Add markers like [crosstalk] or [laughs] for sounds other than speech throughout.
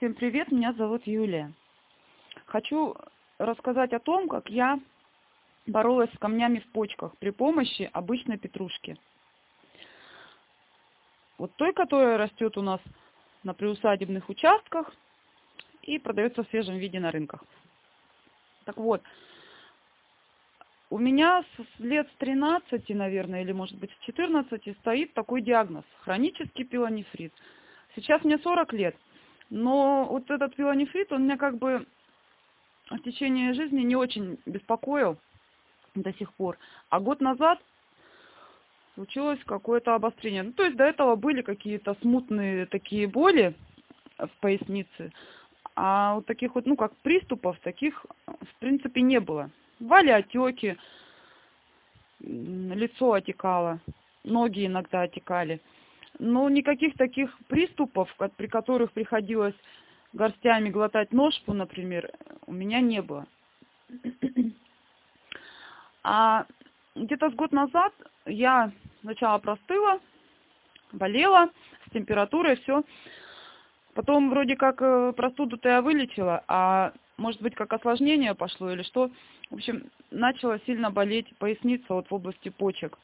Всем привет, меня зовут Юлия. Хочу рассказать о том, как я боролась с камнями в почках при помощи обычной петрушки. Вот той, которая растет у нас на приусадебных участках и продается в свежем виде на рынках. Так вот, у меня с лет с 13, наверное, или может быть с 14 стоит такой диагноз – хронический пилонефрит. Сейчас мне 40 лет – но вот этот пилонефрит, он меня как бы в течение жизни не очень беспокоил до сих пор. А год назад случилось какое-то обострение. Ну, то есть до этого были какие-то смутные такие боли в пояснице, а вот таких вот, ну, как приступов, таких, в принципе, не было. Бывали отеки, лицо отекало, ноги иногда отекали. Но никаких таких приступов, при которых приходилось горстями глотать ножку, например, у меня не было. [clears throat] А где-то с год назад я сначала простыла, болела, с температурой, все. Потом вроде как э, простуду-то я вылечила, а может быть как осложнение пошло или что. В общем, начала сильно болеть поясница вот в области почек.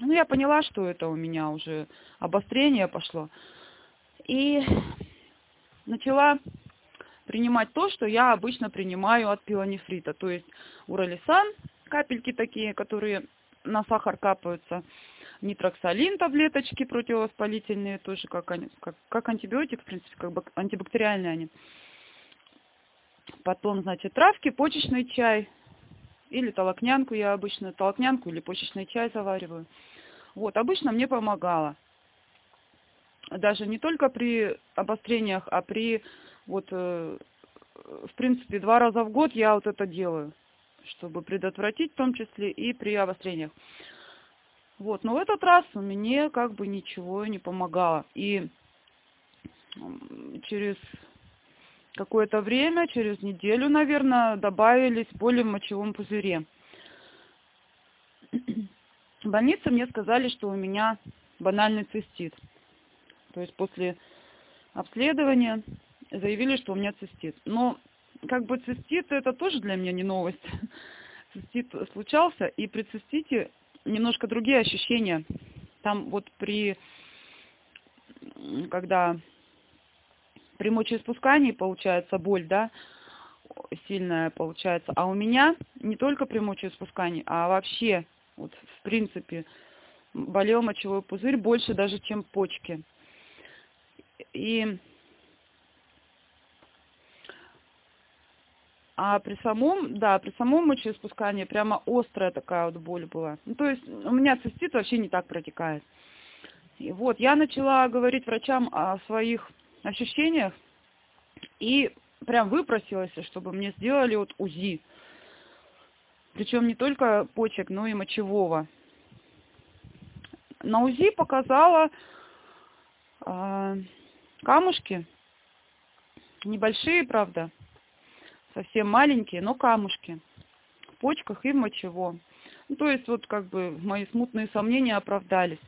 Ну, я поняла, что это у меня уже обострение пошло. И начала принимать то, что я обычно принимаю от пилонефрита. То есть уралисан, капельки такие, которые на сахар капаются, нитроксалин, таблеточки противовоспалительные, тоже как, как, как антибиотик, в принципе, как бы антибактериальные они. Потом, значит, травки, почечный чай, или толокнянку я обычно, толокнянку или почечный чай завариваю. Вот, обычно мне помогало. Даже не только при обострениях, а при, вот, э, в принципе, два раза в год я вот это делаю, чтобы предотвратить в том числе и при обострениях. Вот, но в этот раз мне как бы ничего не помогало. И через какое-то время, через неделю, наверное, добавились боли в мочевом пузыре. В больнице мне сказали, что у меня банальный цистит. То есть после обследования заявили, что у меня цистит. Но как бы цистит это тоже для меня не новость. [laughs] Цистит случался, и при цистите немножко другие ощущения. Там вот при, когда при мочеиспускании получается боль, да, сильная получается. А у меня не только при мочеиспускании, а вообще, вот в принципе, болел мочевой пузырь больше даже, чем почки. И А при самом, да, при самом мочеиспускании прямо острая такая вот боль была. Ну, то есть у меня цистит вообще не так протекает. И вот, я начала говорить врачам о своих ощущениях и прям выпросилась, чтобы мне сделали вот УЗИ. Причем не только почек, но и мочевого. На УЗИ показала э, камушки. Небольшие, правда. Совсем маленькие, но камушки. В почках и в мочевом. Ну, то есть вот как бы мои смутные сомнения оправдались.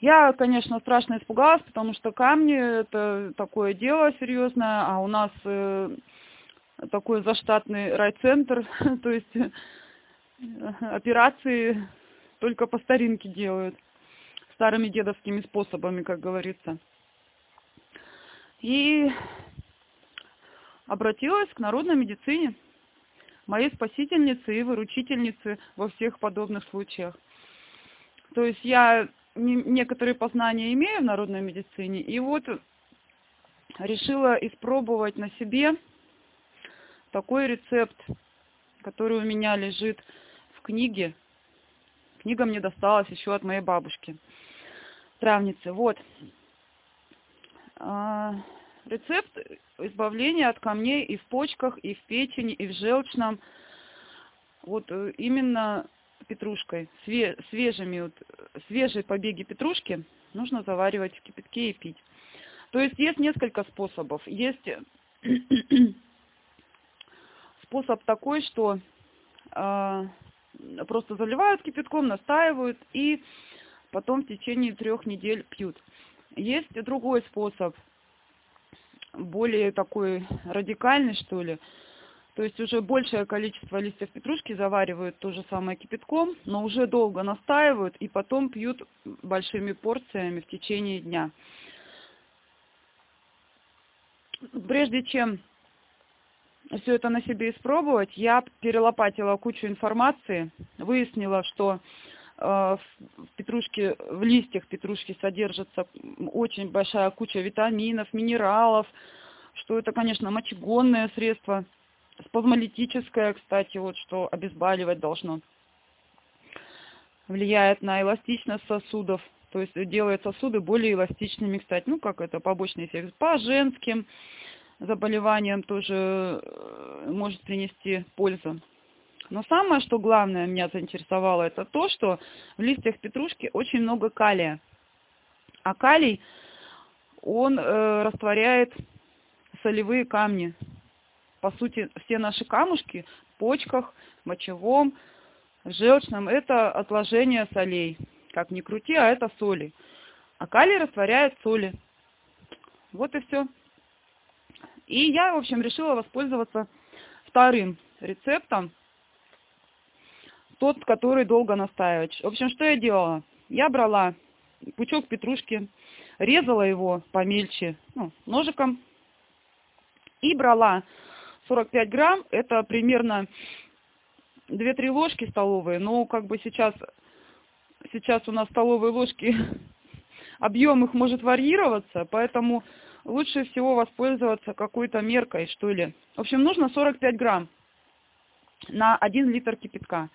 Я, конечно, страшно испугалась, потому что камни – это такое дело серьезное, а у нас э, такой заштатный райцентр, [laughs] то есть э, операции только по старинке делают, старыми дедовскими способами, как говорится. И обратилась к народной медицине, моей спасительнице и выручительнице во всех подобных случаях. То есть я некоторые познания имею в народной медицине, и вот решила испробовать на себе такой рецепт, который у меня лежит в книге. Книга мне досталась еще от моей бабушки, травницы. Вот. А, рецепт избавления от камней и в почках, и в печени, и в желчном. Вот э, именно петрушкой, свежими, вот, свежие побеги петрушки нужно заваривать в кипятке и пить. То есть есть несколько способов. Есть [clears throat] способ такой, что э, просто заливают кипятком, настаивают и потом в течение трех недель пьют. Есть другой способ. более такой радикальный, что ли. То есть уже большее количество листьев петрушки заваривают то же самое кипятком, но уже долго настаивают и потом пьют большими порциями в течение дня. Прежде чем все это на себе испробовать, я перелопатила кучу информации, выяснила, что э, в петрушке, в листьях петрушки содержится очень большая куча витаминов, минералов, что это, конечно, мочегонное средство, спазмолитическое, кстати, вот что обезболивать должно. Влияет на эластичность сосудов, то есть делает сосуды более эластичными, кстати, ну как это побочный эффект по женским заболеваниям тоже э, может принести пользу. Но самое, что главное меня заинтересовало, это то, что в листьях петрушки очень много калия. А калий, он э, растворяет солевые камни. По сути, все наши камушки в почках, мочевом, желчном – это отложение солей. Как ни крути, а это соли. А калий растворяет соли. Вот и все. И я, в общем, решила воспользоваться вторым рецептом, тот, который долго настаивать. В общем, что я делала? Я брала пучок петрушки, резала его помельче ну, ножиком и брала 45 грамм, это примерно 2-3 ложки столовые, но как бы сейчас, сейчас у нас столовые ложки, [laughs] объем их может варьироваться, поэтому лучше всего воспользоваться какой-то меркой, что ли. В общем, нужно 45 грамм на 1 литр кипятка.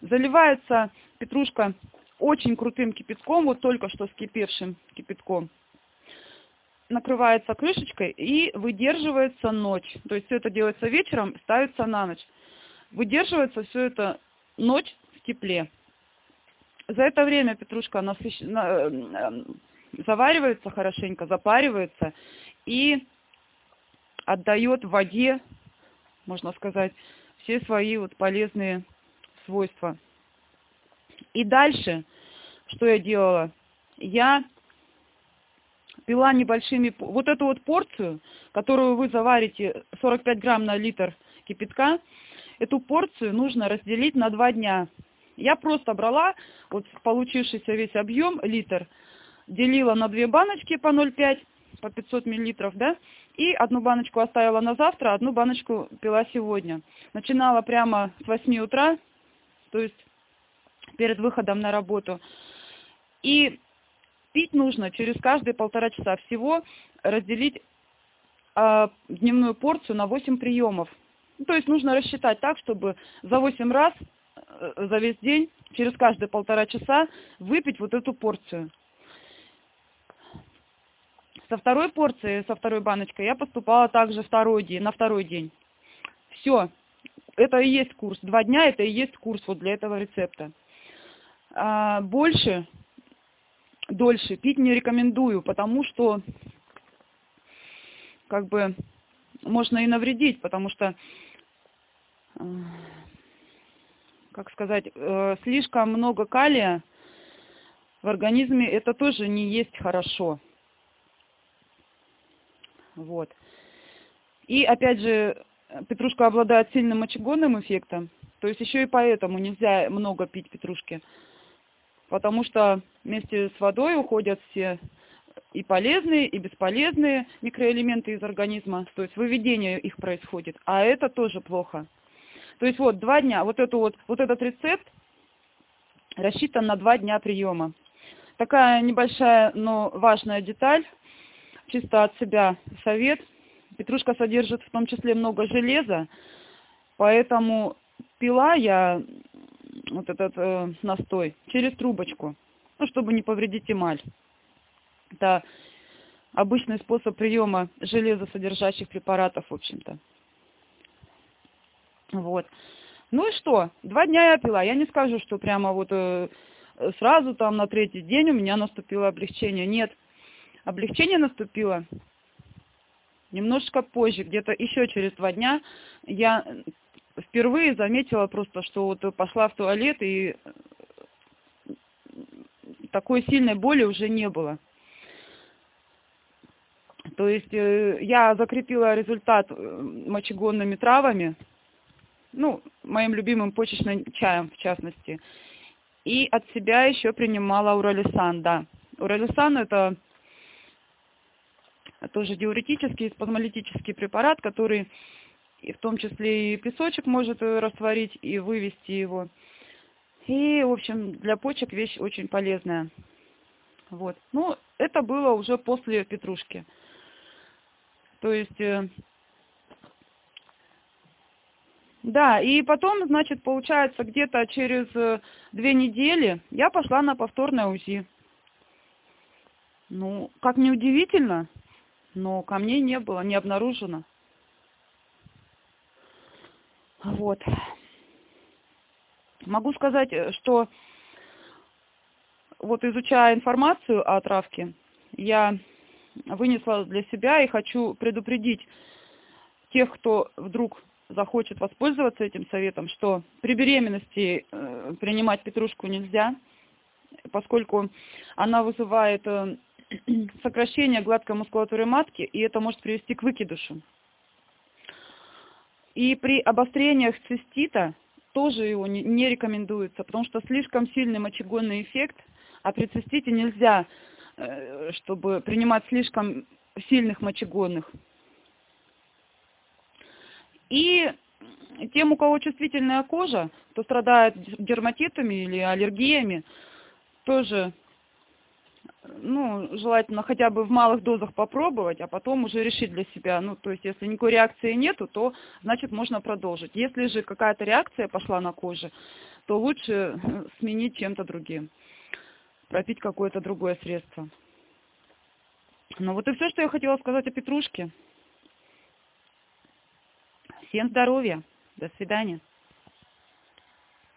Заливается петрушка очень крутым кипятком, вот только что скипевшим кипятком. Накрывается крышечкой и выдерживается ночь. То есть все это делается вечером, ставится на ночь. Выдерживается все это ночь в тепле. За это время петрушка насыщ... Э, заваривается хорошенько, запаривается и отдает воде, можно сказать, все свои вот полезные свойства. И дальше, что я делала? Я пила небольшими... Вот эту вот порцию, которую вы заварите 45 грамм на литр кипятка, эту порцию нужно разделить на два дня. Я просто брала вот получившийся весь объем, литр, делила на две баночки по 0,5, по 500 миллилитров, да, и одну баночку оставила на завтра, одну баночку пила сегодня. Начинала прямо с 8 утра, то есть перед выходом на работу. И пить нужно через каждые полтора часа. Всего разделить э, дневную порцию на 8 приемов. Ну, то есть нужно рассчитать так, чтобы за 8 раз э, за весь день, через каждые полтора часа выпить вот эту порцию. Со второй порции, со второй баночкой я поступала также второй день, на второй день. Все. Это и есть курс. Два дня это и есть курс вот для этого рецепта. А, больше, дольше пить не рекомендую, потому что как бы можно и навредить, потому что, э, как сказать, э, слишком много калия в организме, это тоже не есть хорошо. Вот. И опять же, петрушка обладает сильным мочегонным эффектом. То есть еще и поэтому нельзя много пить петрушки. Потому что вместе с водой уходят все и полезные, и бесполезные микроэлементы из организма. То есть выведение их происходит. А это тоже плохо. То есть вот два дня, вот, эту вот, вот этот рецепт рассчитан на два дня приема. Такая небольшая, но важная деталь чисто от себя совет. Петрушка содержит в том числе много железа, поэтому пила я вот этот э, настой через трубочку, ну, чтобы не повредить эмаль. Это обычный способ приема железосодержащих препаратов, в общем-то. Вот. Ну и что? Два дня я пила. Я не скажу, что прямо вот э, сразу там на третий день у меня наступило облегчение. Нет. Облегчение наступило немножко позже, где-то еще через два дня. Я впервые заметила просто, что вот пошла в туалет и такой сильной боли уже не было. То есть э, я закрепила результат э, мочегонными травами, ну, моим любимым почечным чаем, в частности. И от себя еще принимала уралисан, да. Уралисан это тоже диуретический, спазмолитический препарат, который и в том числе и песочек может растворить и вывести его. И, в общем, для почек вещь очень полезная. Вот. Ну, это было уже после петрушки. То есть, э, да, и потом, значит, получается, где-то через э, две недели я пошла на повторное УЗИ. Ну, как не удивительно, но камней не было, не обнаружено. Вот. Могу сказать, э, что вот изучая информацию о травке, я вынесла для себя и хочу предупредить тех, кто вдруг захочет воспользоваться этим советом, что при беременности э, принимать петрушку нельзя, поскольку она вызывает э, [clears throat] сокращение гладкой мускулатуры матки, и это может привести к выкидышу. И при обострениях цистита тоже его не, рекомендуется, потому что слишком сильный мочегонный эффект, а при цистите нельзя, э, чтобы принимать слишком сильных мочегонных. И тем, у кого чувствительная кожа, кто страдает дерматитами или аллергиями, тоже ну, желательно хотя бы в малых дозах попробовать, а потом уже решить для себя. Ну, то есть, если никакой реакции нету, то, значит, можно продолжить. Если же какая-то реакция пошла на коже, то лучше э, сменить чем-то другим. Пропить какое-то другое средство. Ну, вот и все, что я хотела сказать о петрушке. Всем здоровья. До свидания.